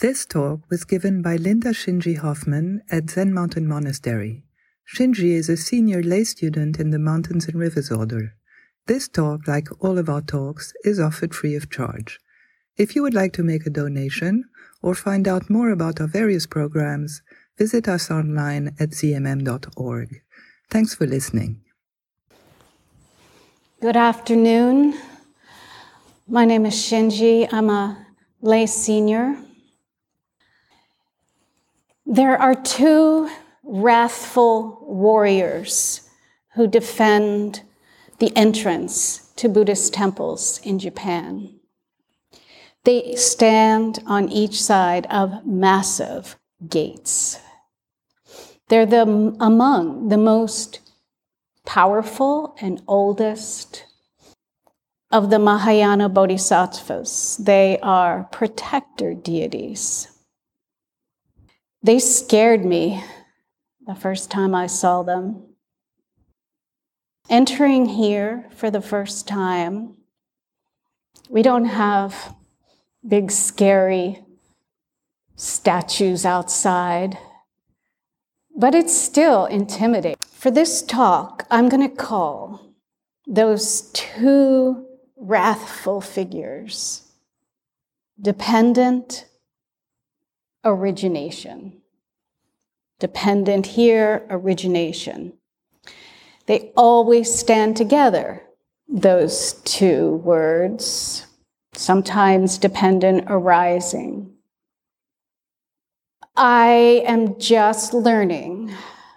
This talk was given by Linda Shinji Hoffman at Zen Mountain Monastery. Shinji is a senior lay student in the Mountains and Rivers Order. This talk, like all of our talks, is offered free of charge. If you would like to make a donation or find out more about our various programs, visit us online at zmm.org. Thanks for listening. Good afternoon. My name is Shinji. I'm a lay senior. There are two wrathful warriors who defend the entrance to Buddhist temples in Japan. They stand on each side of massive gates. They're the, among the most powerful and oldest of the Mahayana bodhisattvas. They are protector deities. They scared me the first time I saw them. Entering here for the first time, we don't have big, scary statues outside, but it's still intimidating. For this talk, I'm going to call those two wrathful figures dependent origination. Dependent here, origination. They always stand together, those two words, sometimes dependent arising. I am just learning.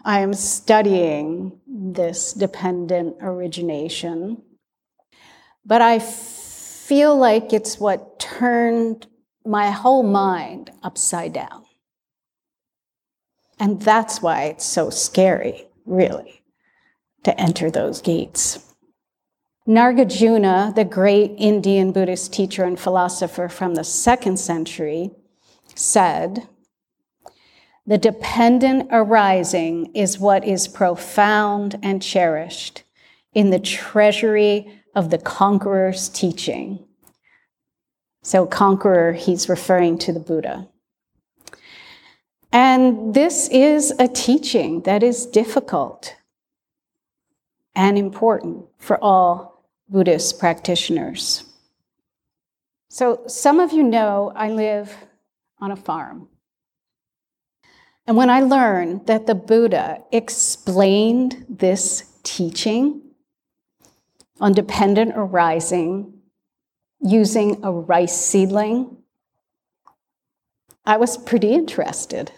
I am studying this dependent origination. But I feel like it's what turned my whole mind upside down. And that's why it's so scary, really, to enter those gates. Nagarjuna, the great Indian Buddhist teacher and philosopher from the second century, said, The dependent arising is what is profound and cherished in the treasury of the conqueror's teaching. So, conqueror, he's referring to the Buddha. And this is a teaching that is difficult and important for all Buddhist practitioners. So, some of you know I live on a farm. And when I learned that the Buddha explained this teaching on dependent arising using a rice seedling, I was pretty interested.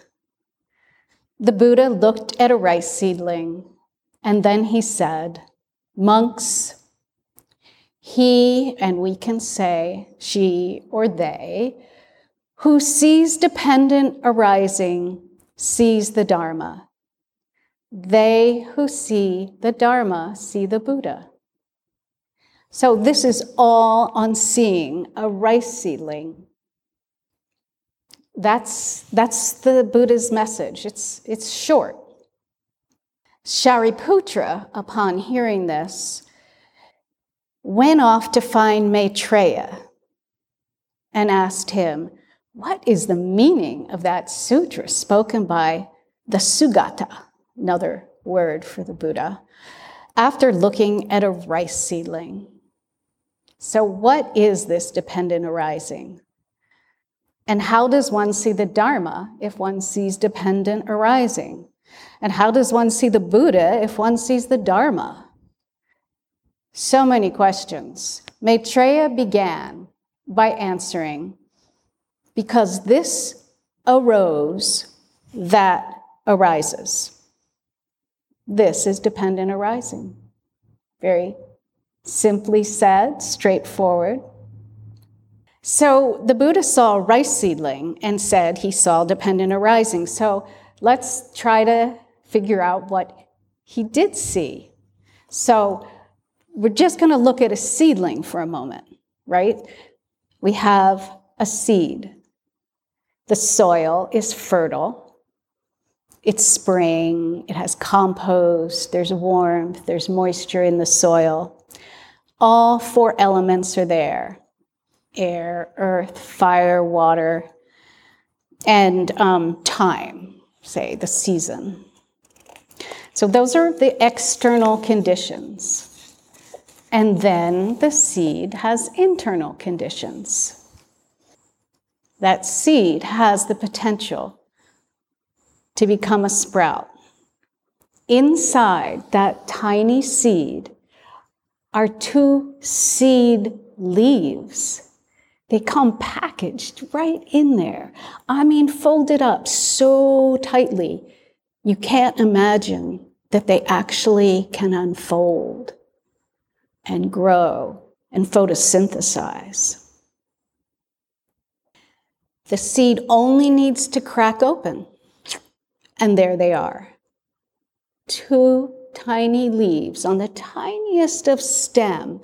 The Buddha looked at a rice seedling and then he said, Monks, he, and we can say she or they, who sees dependent arising sees the Dharma. They who see the Dharma see the Buddha. So this is all on seeing a rice seedling. That's, that's the Buddha's message. It's, it's short. Shariputra, upon hearing this, went off to find Maitreya and asked him, What is the meaning of that sutra spoken by the Sugata, another word for the Buddha, after looking at a rice seedling? So, what is this dependent arising? And how does one see the Dharma if one sees dependent arising? And how does one see the Buddha if one sees the Dharma? So many questions. Maitreya began by answering, because this arose, that arises. This is dependent arising. Very simply said, straightforward. So the Buddha saw a rice seedling and said he saw dependent arising. So let's try to figure out what he did see. So we're just going to look at a seedling for a moment, right? We have a seed. The soil is fertile. It's spring. It has compost. There's warmth. There's moisture in the soil. All four elements are there air, earth, fire, water. and um, time, say the season. So those are the external conditions. And then the seed has internal conditions. That seed has the potential to become a sprout. Inside that tiny seed are two seed leaves. They come packaged right in there. I mean, folded up so tightly, you can't imagine that they actually can unfold and grow and photosynthesize. The seed only needs to crack open, and there they are. Two tiny leaves on the tiniest of stem,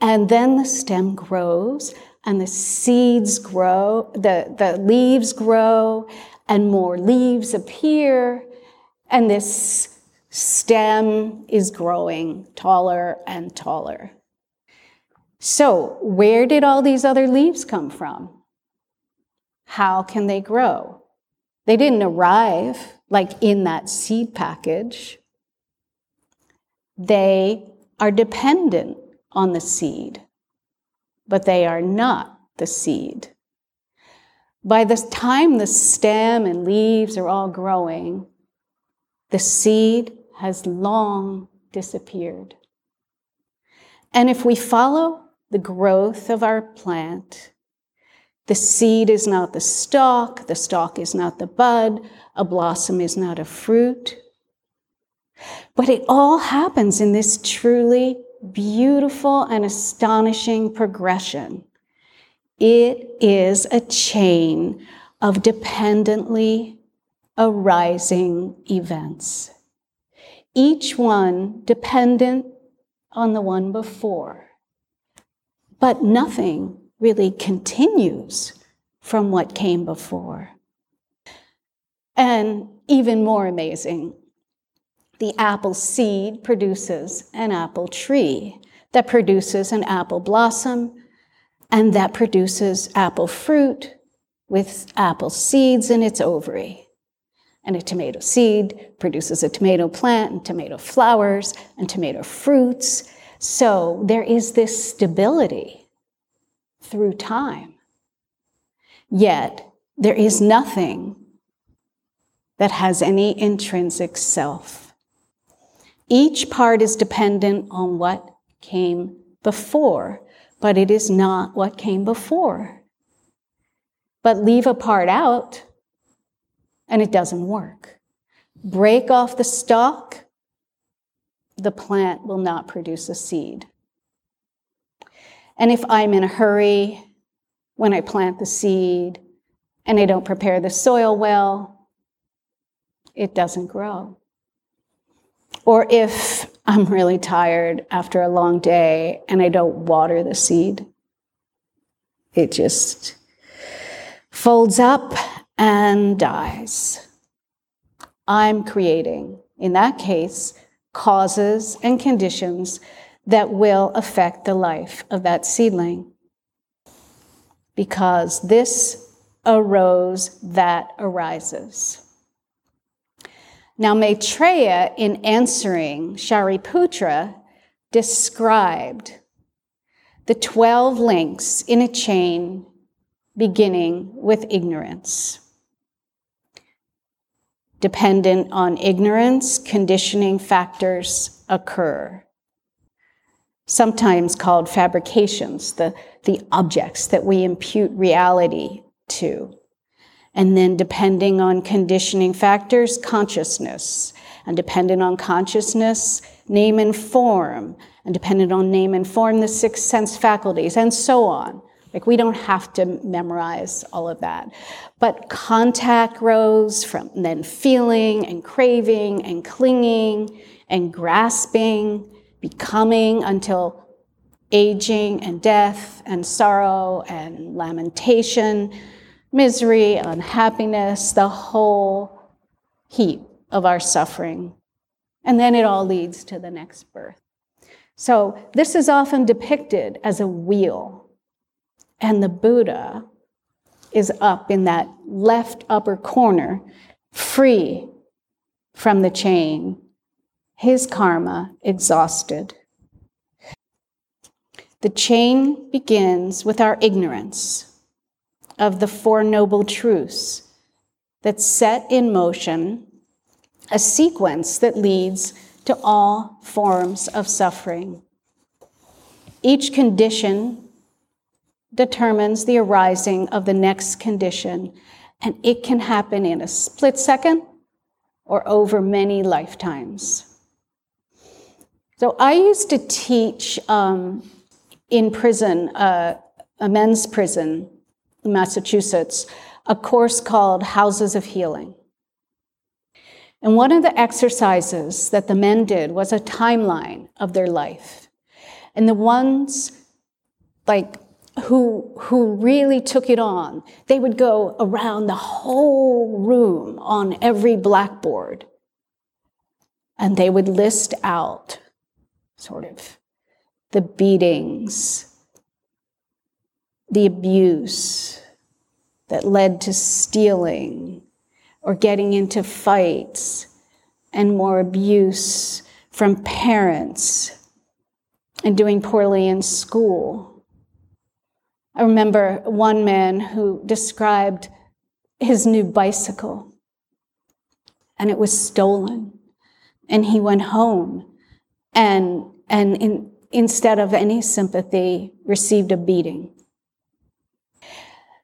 and then the stem grows and the seeds grow, the, the leaves grow, and more leaves appear, and this stem is growing taller and taller. So, where did all these other leaves come from? How can they grow? They didn't arrive like in that seed package. They are dependent on the seed, but they are not the seed. By the time the stem and leaves are all growing, the seed has long disappeared. And if we follow the growth of our plant, the seed is not the stalk, the stalk is not the bud, a blossom is not a fruit. But it all happens in this truly beautiful and astonishing progression. It is a chain of dependently arising events, each one dependent on the one before. But nothing really continues from what came before. And even more amazing, the apple seed produces an apple tree that produces an apple blossom and that produces apple fruit with apple seeds in its ovary. And a tomato seed produces a tomato plant and tomato flowers and tomato fruits. So there is this stability through time. Yet, there is nothing that has any intrinsic self. Each part is dependent on what came before, but it is not what came before. But leave a part out, and it doesn't work. Break off the stalk, the plant will not produce a seed. And if I'm in a hurry when I plant the seed and I don't prepare the soil well, it doesn't grow. Or if I'm really tired after a long day and I don't water the seed, it just folds up and dies. I'm creating, in that case, causes and conditions that will affect the life of that seedling. Because this arose that arises. Now, Maitreya, in answering Shariputra, described the 12 links in a chain beginning with ignorance. Dependent on ignorance, conditioning factors occur sometimes called fabrications, the, the objects that we impute reality to. And then, depending on conditioning factors, consciousness. And dependent on consciousness, name and form. And dependent on name and form, the six sense faculties, and so on. Like, we don't have to memorize all of that. But contact grows from then feeling and craving and clinging and grasping becoming until aging and death and sorrow and lamentation, misery, unhappiness, the whole heap of our suffering. And then it all leads to the next birth. So this is often depicted as a wheel. And the Buddha is up in that left upper corner, free from the chain, his karma exhausted. The chain begins with our ignorance of the Four Noble Truths that set in motion a sequence that leads to all forms of suffering. Each condition determines the arising of the next condition, and it can happen in a split second or over many lifetimes. So I used to teach um, in prison, uh, a men's prison Massachusetts, a course called Houses of Healing. And one of the exercises that the men did was a timeline of their life. And the ones like who, who really took it on, they would go around the whole room on every blackboard and they would list out sort of the beatings, the abuse that led to stealing or getting into fights and more abuse from parents and doing poorly in school. I remember one man who described his new bicycle and it was stolen and he went home and and in, instead of any sympathy received a beating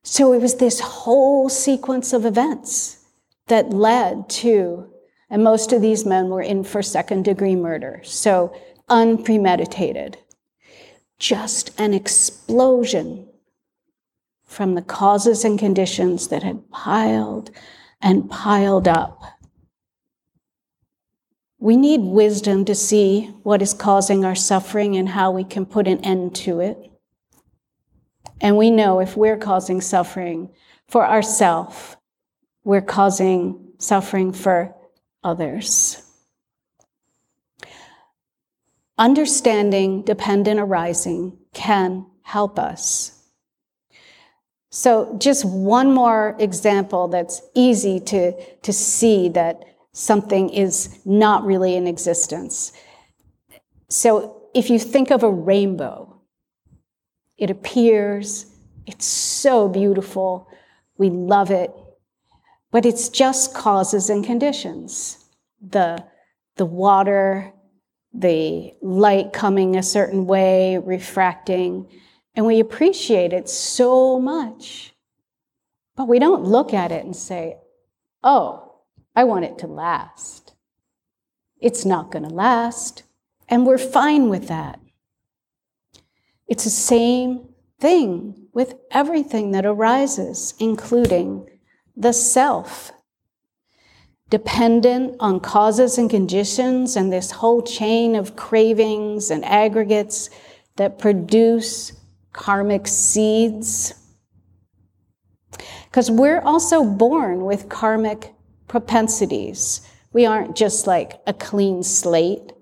so it was this whole sequence of events that led to, and most of these men were in for second degree murder, so unpremeditated. Just an explosion from the causes and conditions that had piled and piled up. We need wisdom to see what is causing our suffering and how we can put an end to it. And we know if we're causing suffering for ourselves, we're causing suffering for others. Understanding dependent arising can help us. So, just one more example that's easy to, to see that something is not really in existence. So, if you think of a rainbow, it appears, it's so beautiful, we love it, but it's just causes and conditions. The, the water, the light coming a certain way, refracting, and we appreciate it so much. But we don't look at it and say, oh, I want it to last. It's not going to last. And we're fine with that. It's the same thing with everything that arises, including the self. Dependent on causes and conditions and this whole chain of cravings and aggregates that produce karmic seeds. Because we're also born with karmic propensities. We aren't just like a clean slate.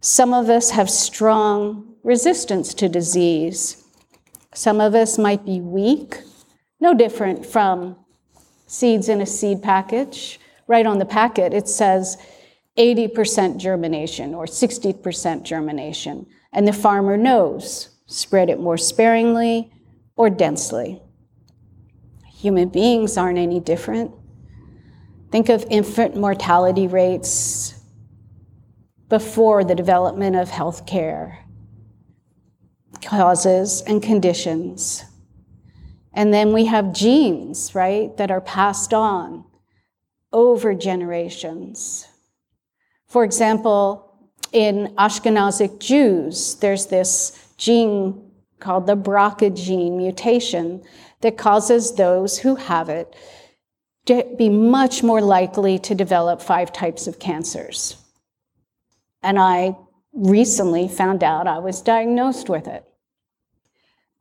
Some of us have strong resistance to disease. Some of us might be weak, no different from seeds in a seed package. Right on the packet, it says 80% germination or 60% germination. And the farmer knows spread it more sparingly or densely. Human beings aren't any different. Think of infant mortality rates before the development of healthcare causes and conditions. And then we have genes, right, that are passed on over generations. For example, in Ashkenazic Jews, there's this gene called the BRCA gene mutation that causes those who have it to be much more likely to develop five types of cancers. And I recently found out I was diagnosed with it.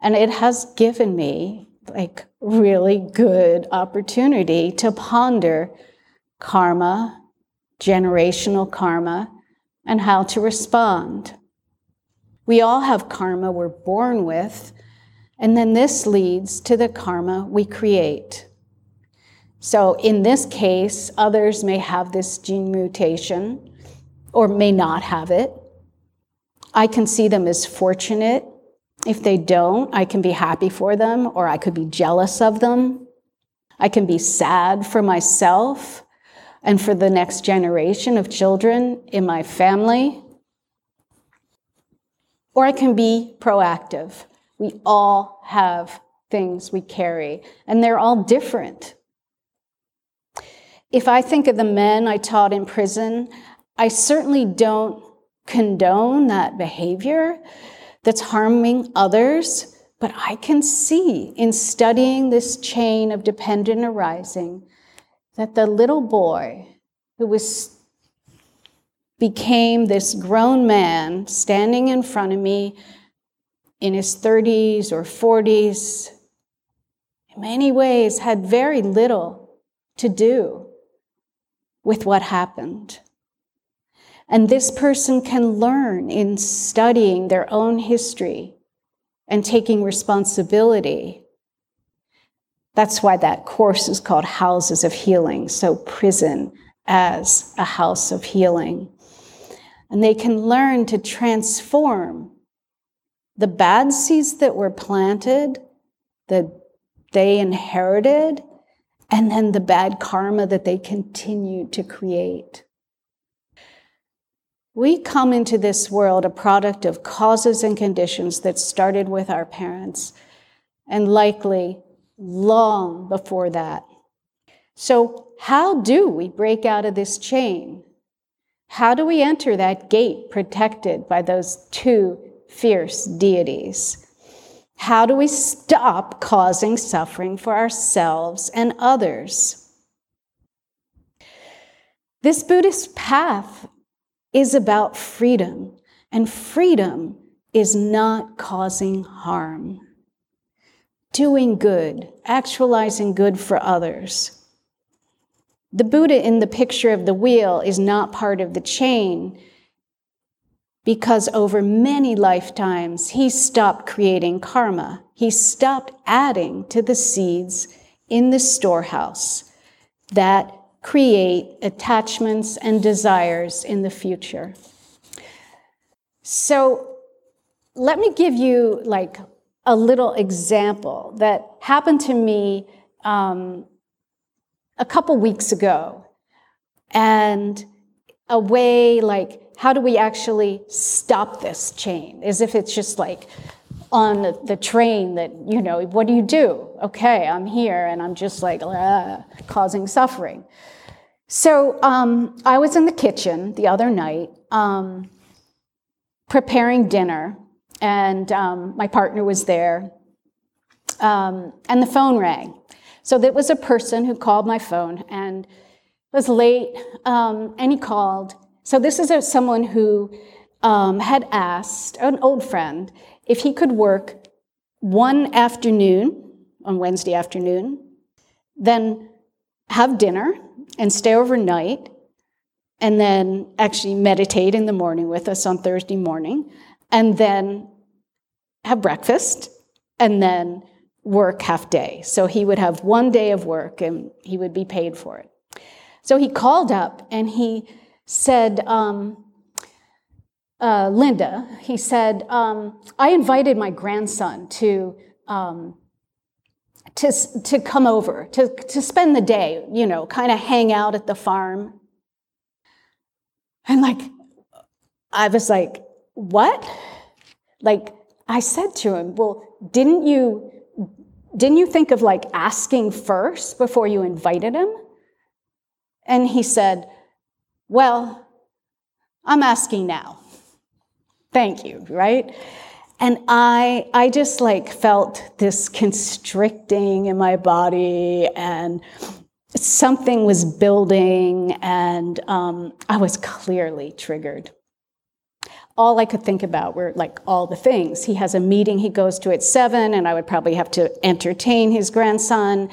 And it has given me like really good opportunity to ponder karma, generational karma, and how to respond. We all have karma we're born with, And then this leads to the karma we create. So in this case, others may have this gene mutation or may not have it. I can see them as fortunate. If they don't, I can be happy for them or I could be jealous of them. I can be sad for myself and for the next generation of children in my family. Or I can be proactive. We all have things we carry, and they're all different. If I think of the men I taught in prison, I certainly don't condone that behavior that's harming others, but I can see in studying this chain of dependent arising that the little boy who was became this grown man standing in front of me in his 30s or 40s in many ways had very little to do with what happened. And this person can learn in studying their own history and taking responsibility. That's why that course is called Houses of Healing. So, prison as a house of healing. And they can learn to transform the bad seeds that were planted, that they inherited, and then the bad karma that they continue to create. We come into this world a product of causes and conditions that started with our parents and likely long before that. So, how do we break out of this chain? How do we enter that gate protected by those two fierce deities? How do we stop causing suffering for ourselves and others? This Buddhist path is about freedom, and freedom is not causing harm. Doing good, actualizing good for others. The Buddha in the picture of the wheel is not part of the chain because over many lifetimes he stopped creating karma. He stopped adding to the seeds in the storehouse that create attachments and desires in the future. So let me give you like a little example that happened to me um, a couple weeks ago. And a way like, how do we actually stop this chain? As if it's just like on the train that, you know, what do you do? Okay, I'm here and I'm just like causing suffering. So um, I was in the kitchen the other night um, preparing dinner, and um, my partner was there, um, and the phone rang. So there was a person who called my phone and was late, um, and he called. So this is a, someone who um, had asked an old friend if he could work one afternoon on Wednesday afternoon, then have dinner and stay overnight, and then actually meditate in the morning with us on Thursday morning, and then have breakfast, and then work half day. So he would have one day of work and he would be paid for it. So he called up and he said, um, uh, Linda, he said, um, I invited my grandson to um, to, to come over, to, to spend the day, you know, kind of hang out at the farm. And like, I was like, what? Like, I said to him, well, didn't you, didn't you think of like asking first before you invited him? And he said, well, I'm asking now. Thank you, right? And I, I just like felt this constricting in my body and something was building and um, I was clearly triggered. All I could think about were like all the things. He has a meeting he goes to at seven, and I would probably have to entertain his grandson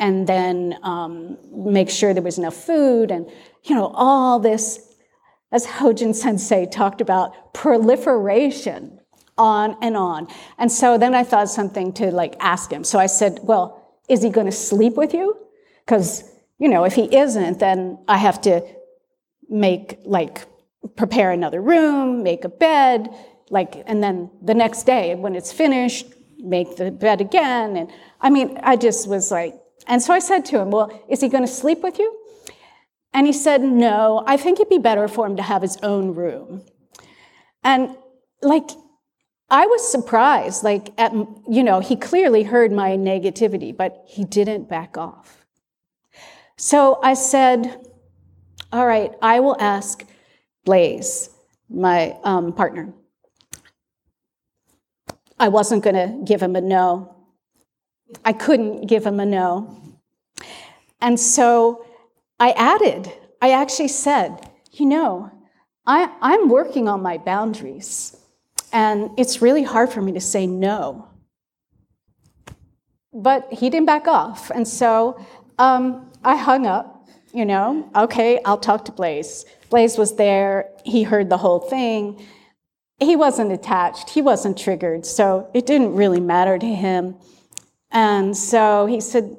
and then um, make sure there was enough food and, you know, all this, as Hojin Sensei talked about, proliferation on and on. And so then I thought something to like ask him. So I said, well, is he going to sleep with you? Because, you know, if he isn't, then I have to make like prepare another room, make a bed, like, and then the next day when it's finished, make the bed again. And I mean, I just was like, and so I said to him, well, is he going to sleep with you? And he said, no, I think it'd be better for him to have his own room. And like, I was surprised, like, at, you know, he clearly heard my negativity, but he didn't back off. So I said, all right, I will ask Blaze, my um, partner. I wasn't going to give him a no. I couldn't give him a no. And so I added, I actually said, you know, I, I'm working on my boundaries, and it's really hard for me to say no. But he didn't back off. And so um, I hung up, you know, okay, I'll talk to Blaze. Blaze was there, he heard the whole thing. He wasn't attached, he wasn't triggered, so it didn't really matter to him. And so he said,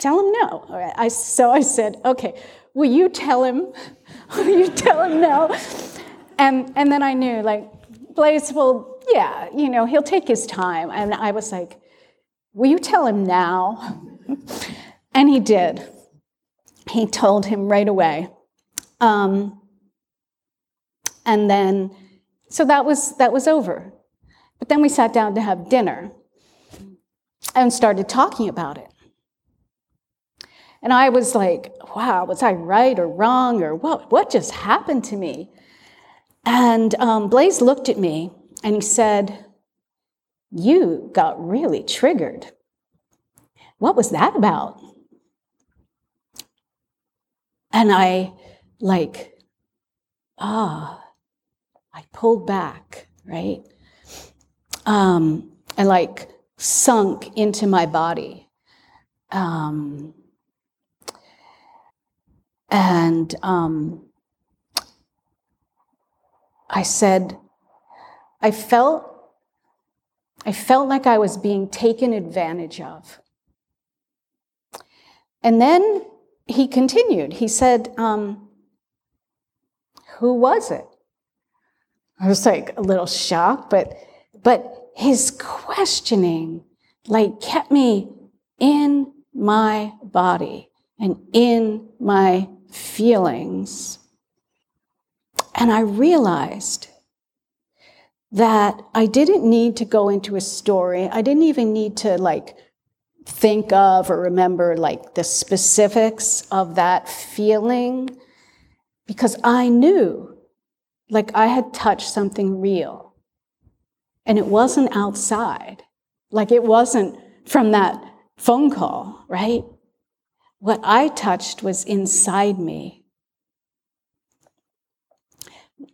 Tell him no. I, so I said, Okay, will you tell him? Will you tell him no? And, and then I knew, like, Blaze will, yeah, you know, he'll take his time. And I was like, Will you tell him now? and he did. He told him right away. Um, and then, so that was, that was over. But then we sat down to have dinner and started talking about it. And I was like, wow, was I right or wrong or what, what just happened to me? And um, Blaze looked at me and he said, You got really triggered. What was that about? And I, like, ah, I pulled back, right? Um, and like sunk into my body. Um, and um, I said, I felt, I felt like I was being taken advantage of. And then he continued. He said, um, "Who was it?" I was like a little shocked, but but his questioning like kept me in my body and in my feelings. And I realized that I didn't need to go into a story. I didn't even need to like think of or remember like the specifics of that feeling because I knew like I had touched something real. And it wasn't outside. Like it wasn't from that phone call, right? What I touched was inside me.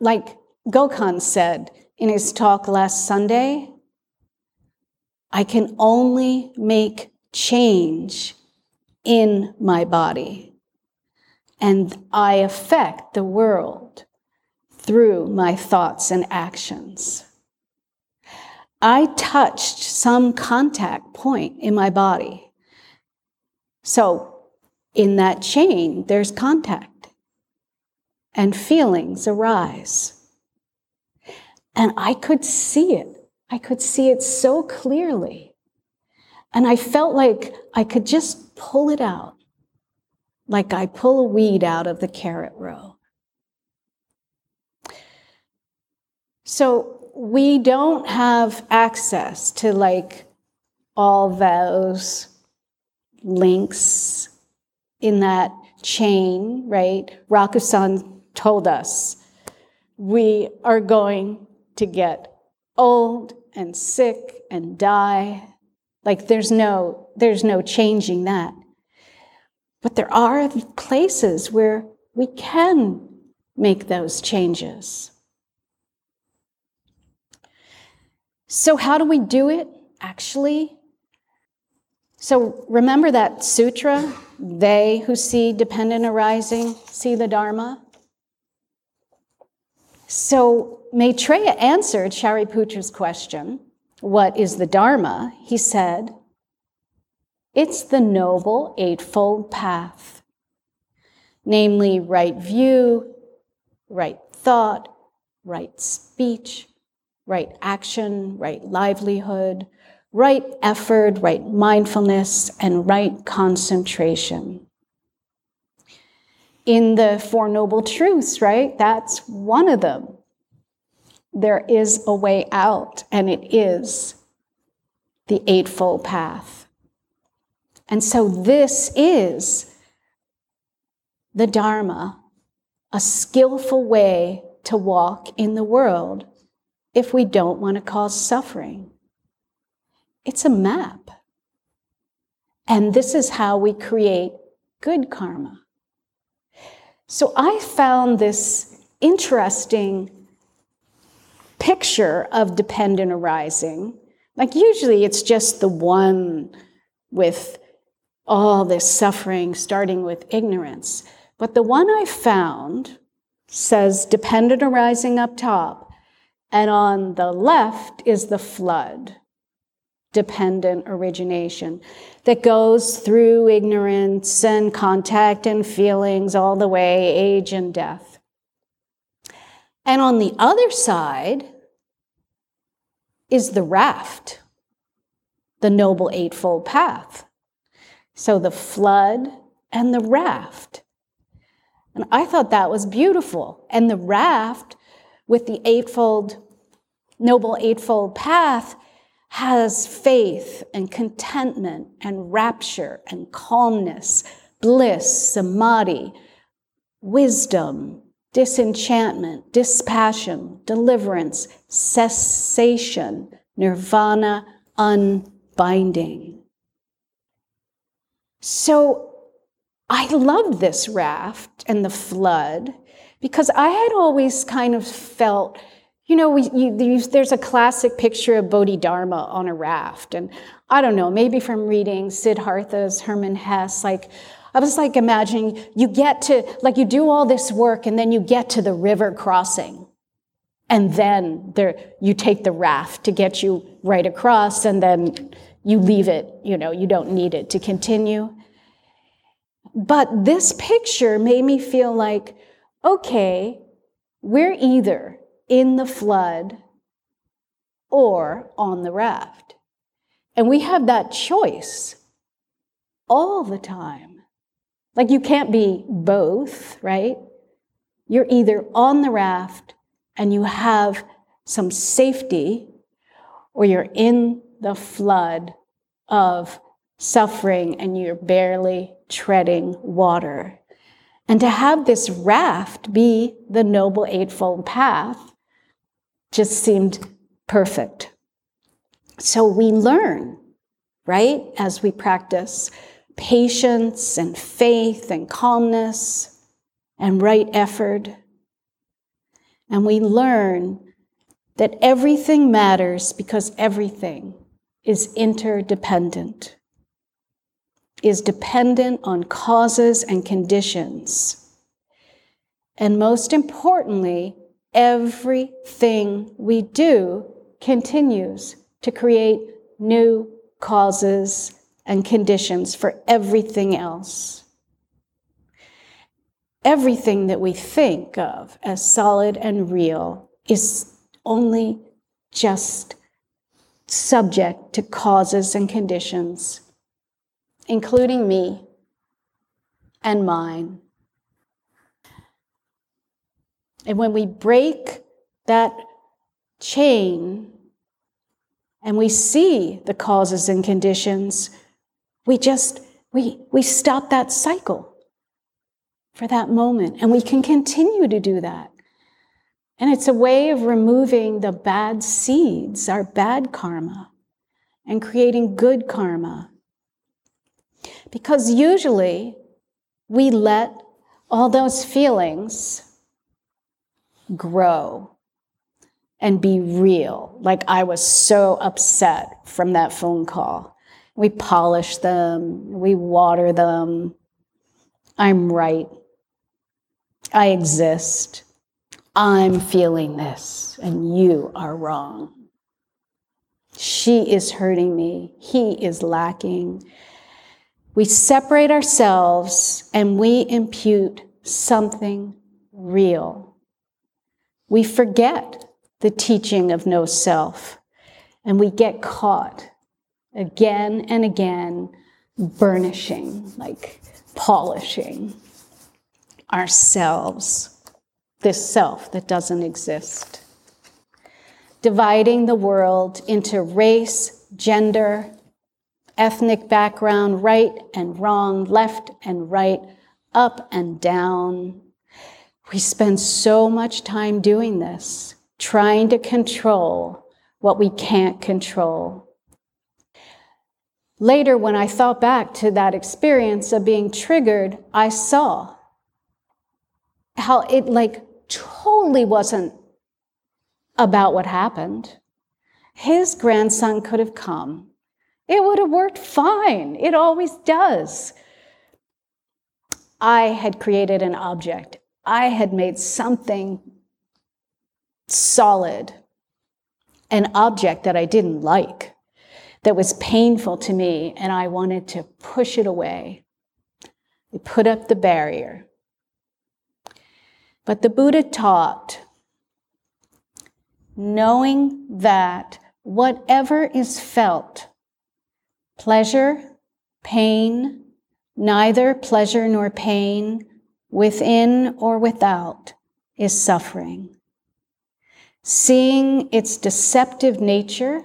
Like Gokhan said in his talk last Sunday, I can only make change in my body, and I affect the world through my thoughts and actions. I touched some contact point in my body. So in that chain, there's contact and feelings arise. And I could see it. I could see it so clearly. And I felt like I could just pull it out, like I pull a weed out of the carrot row. So we don't have access to like all those links in that chain, right? Rakusan told us we are going to get old and sick and die. Like there's no there's no changing that. But there are places where we can make those changes. So how do we do it? Actually, so remember that sutra, they who see dependent arising see the Dharma? So Maitreya answered Shariputra's question, What is the Dharma? He said, It's the Noble Eightfold Path, namely right view, right thought, right speech, right action, right livelihood, right effort, right mindfulness, and right concentration. In the Four Noble Truths, right? That's one of them. There is a way out, and it is the Eightfold Path. And so this is the Dharma, a skillful way to walk in the world if we don't want to cause suffering. It's a map. And this is how we create good karma. So I found this interesting picture of dependent arising. Like, usually it's just the one with all this suffering, starting with ignorance. But the one I found says dependent arising up top, and on the left is the flood dependent origination that goes through ignorance and contact and feelings all the way, age and death. And on the other side is the raft, the Noble Eightfold Path. So the flood and the raft. And I thought that was beautiful. And the raft with the eightfold, Noble Eightfold Path has faith and contentment and rapture and calmness, bliss, samadhi, wisdom, disenchantment, dispassion, deliverance, cessation, nirvana, unbinding. So I loved this raft and the flood because I had always kind of felt you know, we, you, there's a classic picture of Bodhidharma on a raft. And I don't know, maybe from reading Siddhartha's Hermann Hesse, like, I was like imagining you get to, like, you do all this work and then you get to the river crossing. And then there, you take the raft to get you right across and then you leave it, you know, you don't need it to continue. But this picture made me feel like, okay, we're either in the flood or on the raft. And we have that choice all the time. Like you can't be both, right? You're either on the raft and you have some safety, or you're in the flood of suffering and you're barely treading water. And to have this raft be the Noble Eightfold Path just seemed perfect. So we learn, right, as we practice patience and faith and calmness and right effort. And we learn that everything matters because everything is interdependent, is dependent on causes and conditions. And most importantly, everything we do continues to create new causes and conditions for everything else. Everything that we think of as solid and real is only just subject to causes and conditions, including me and mine. And when we break that chain and we see the causes and conditions, we just we we stop that cycle for that moment and we can continue to do that. And it's a way of removing the bad seeds, our bad karma, and creating good karma. Because usually we let all those feelings grow and be real. Like I was so upset from that phone call. We polish them, we water them. I'm right. I exist. I'm feeling this and you are wrong. She is hurting me. He is lacking. We separate ourselves and we impute something real. We forget the teaching of no self and we get caught again and again, burnishing, like polishing ourselves this self that doesn't exist. Dividing the world into race, gender, ethnic background, right and wrong, left and right, up and down. We spend so much time doing this, trying to control what we can't control. Later, when I thought back to that experience of being triggered, I saw how it like totally wasn't about what happened. His grandson could have come. It would have worked fine. It always does. I had created an object. I had made something solid, an object that I didn't like, that was painful to me, and I wanted to push it away. I put up the barrier. But the Buddha taught knowing that whatever is felt, pleasure, pain, neither pleasure nor pain, within or without, is suffering. Seeing its deceptive nature,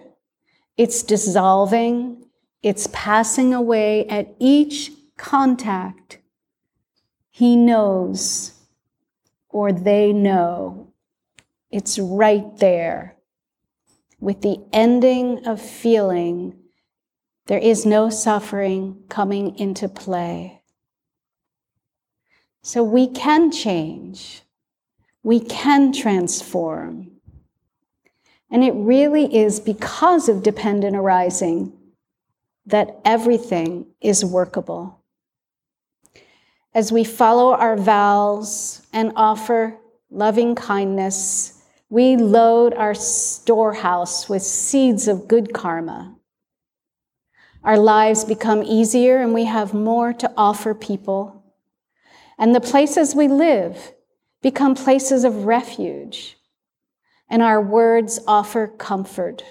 its dissolving, its passing away at each contact, he knows or they know. It's right there. With the ending of feeling, there is no suffering coming into play. So we can change. We can transform. And it really is because of dependent arising that everything is workable as we follow our vows and offer loving kindness, we load our storehouse with seeds of good karma. Our lives become easier and we have more to offer people. And the places we live become places of refuge. And our words offer comfort.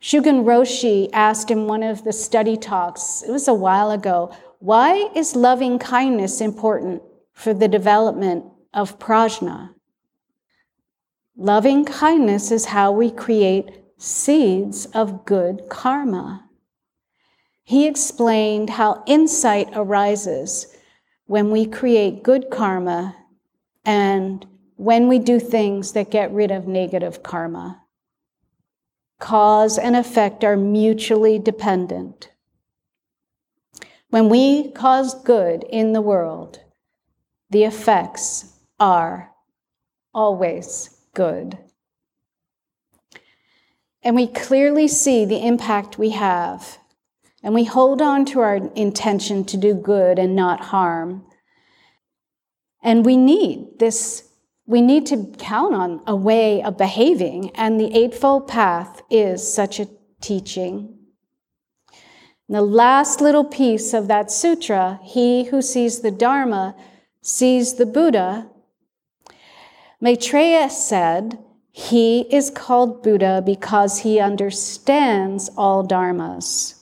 Shugen Roshi asked in one of the study talks, it was a while ago, why is loving kindness important for the development of prajna? Loving kindness is how we create seeds of good karma. He explained how insight arises when we create good karma and when we do things that get rid of negative karma. Cause and effect are mutually dependent. When we cause good in the world, the effects are always good. And we clearly see the impact we have, and we hold on to our intention to do good and not harm. And we need this, we need to count on a way of behaving, and the Eightfold Path is such a teaching. And the last little piece of that sutra, he who sees the Dharma sees the Buddha. Maitreya said, he is called Buddha because he understands all dharmas.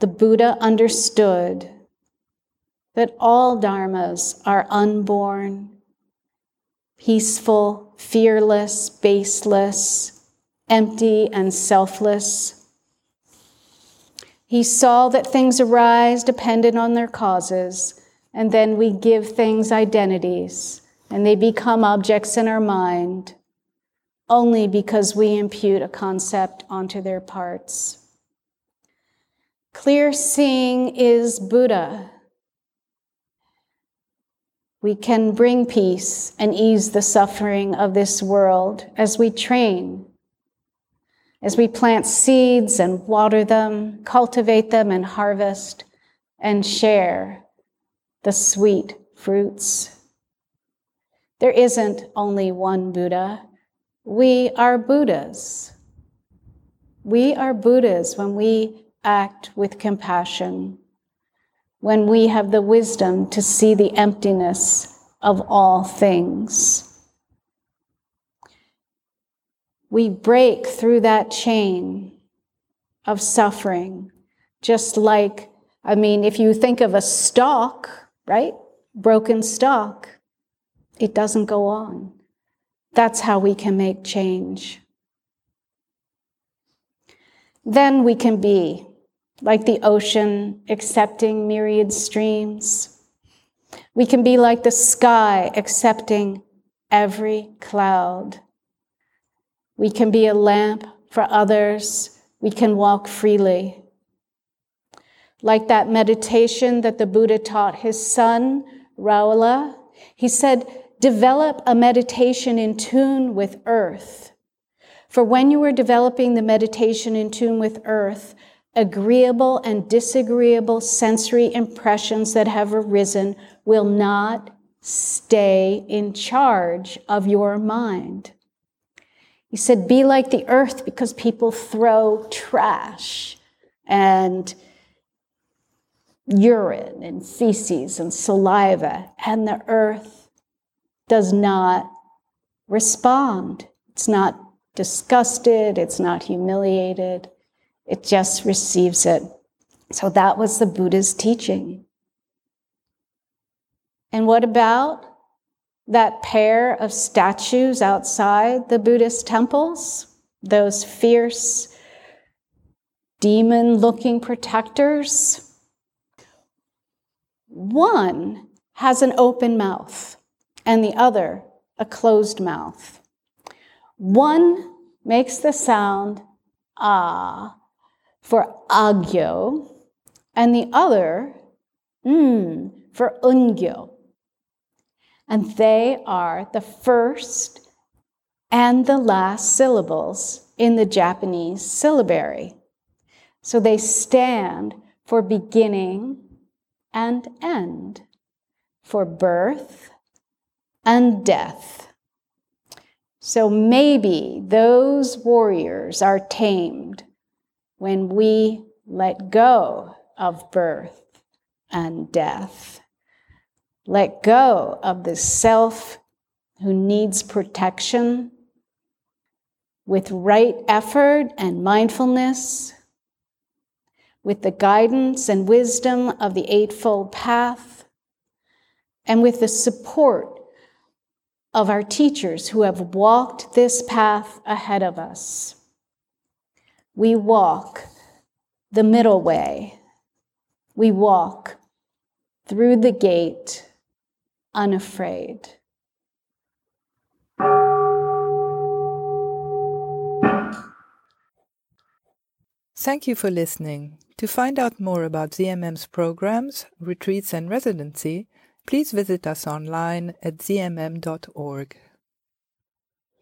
The Buddha understood that all dharmas are unborn, peaceful, fearless, baseless, empty, and selfless. He saw that things arise dependent on their causes, and then we give things identities, and they become objects in our mind only because we impute a concept onto their parts. Clear seeing is Buddha. We can bring peace and ease the suffering of this world as we train as we plant seeds and water them, cultivate them and harvest and share the sweet fruits. There isn't only one Buddha. We are Buddhas. We are Buddhas when we act with compassion, when we have the wisdom to see the emptiness of all things. We break through that chain of suffering, just like, I mean, if you think of a stalk, right? Broken stalk, it doesn't go on. That's how we can make change. Then we can be like the ocean, accepting myriad streams. We can be like the sky, accepting every cloud. We can be a lamp for others. We can walk freely. Like that meditation that the Buddha taught his son, Rahula, he said, develop a meditation in tune with earth. For when you are developing the meditation in tune with earth, agreeable and disagreeable sensory impressions that have arisen will not stay in charge of your mind. He said, Be like the earth because people throw trash and urine and feces and saliva, and the earth does not respond. It's not disgusted, it's not humiliated, it just receives it. So that was the Buddha's teaching. And what about that pair of statues outside the Buddhist temples? Those fierce, demon looking protectors? One has an open mouth, and the other a closed mouth. One makes the sound ah, for agyo, and the other mm, for ungyo. And they are the first and the last syllables in the Japanese syllabary. So they stand for beginning and end, for birth and death. So maybe those warriors are tamed when we let go of birth and death, let go of the self who needs protection with right effort and mindfulness, with the guidance and wisdom of the Eightfold Path, and with the support of our teachers who have walked this path ahead of us we walk the middle way. We walk through the gate unafraid. Thank you for listening. To find out more about ZMM's programs, retreats, and residency, please visit us online at zmm.org.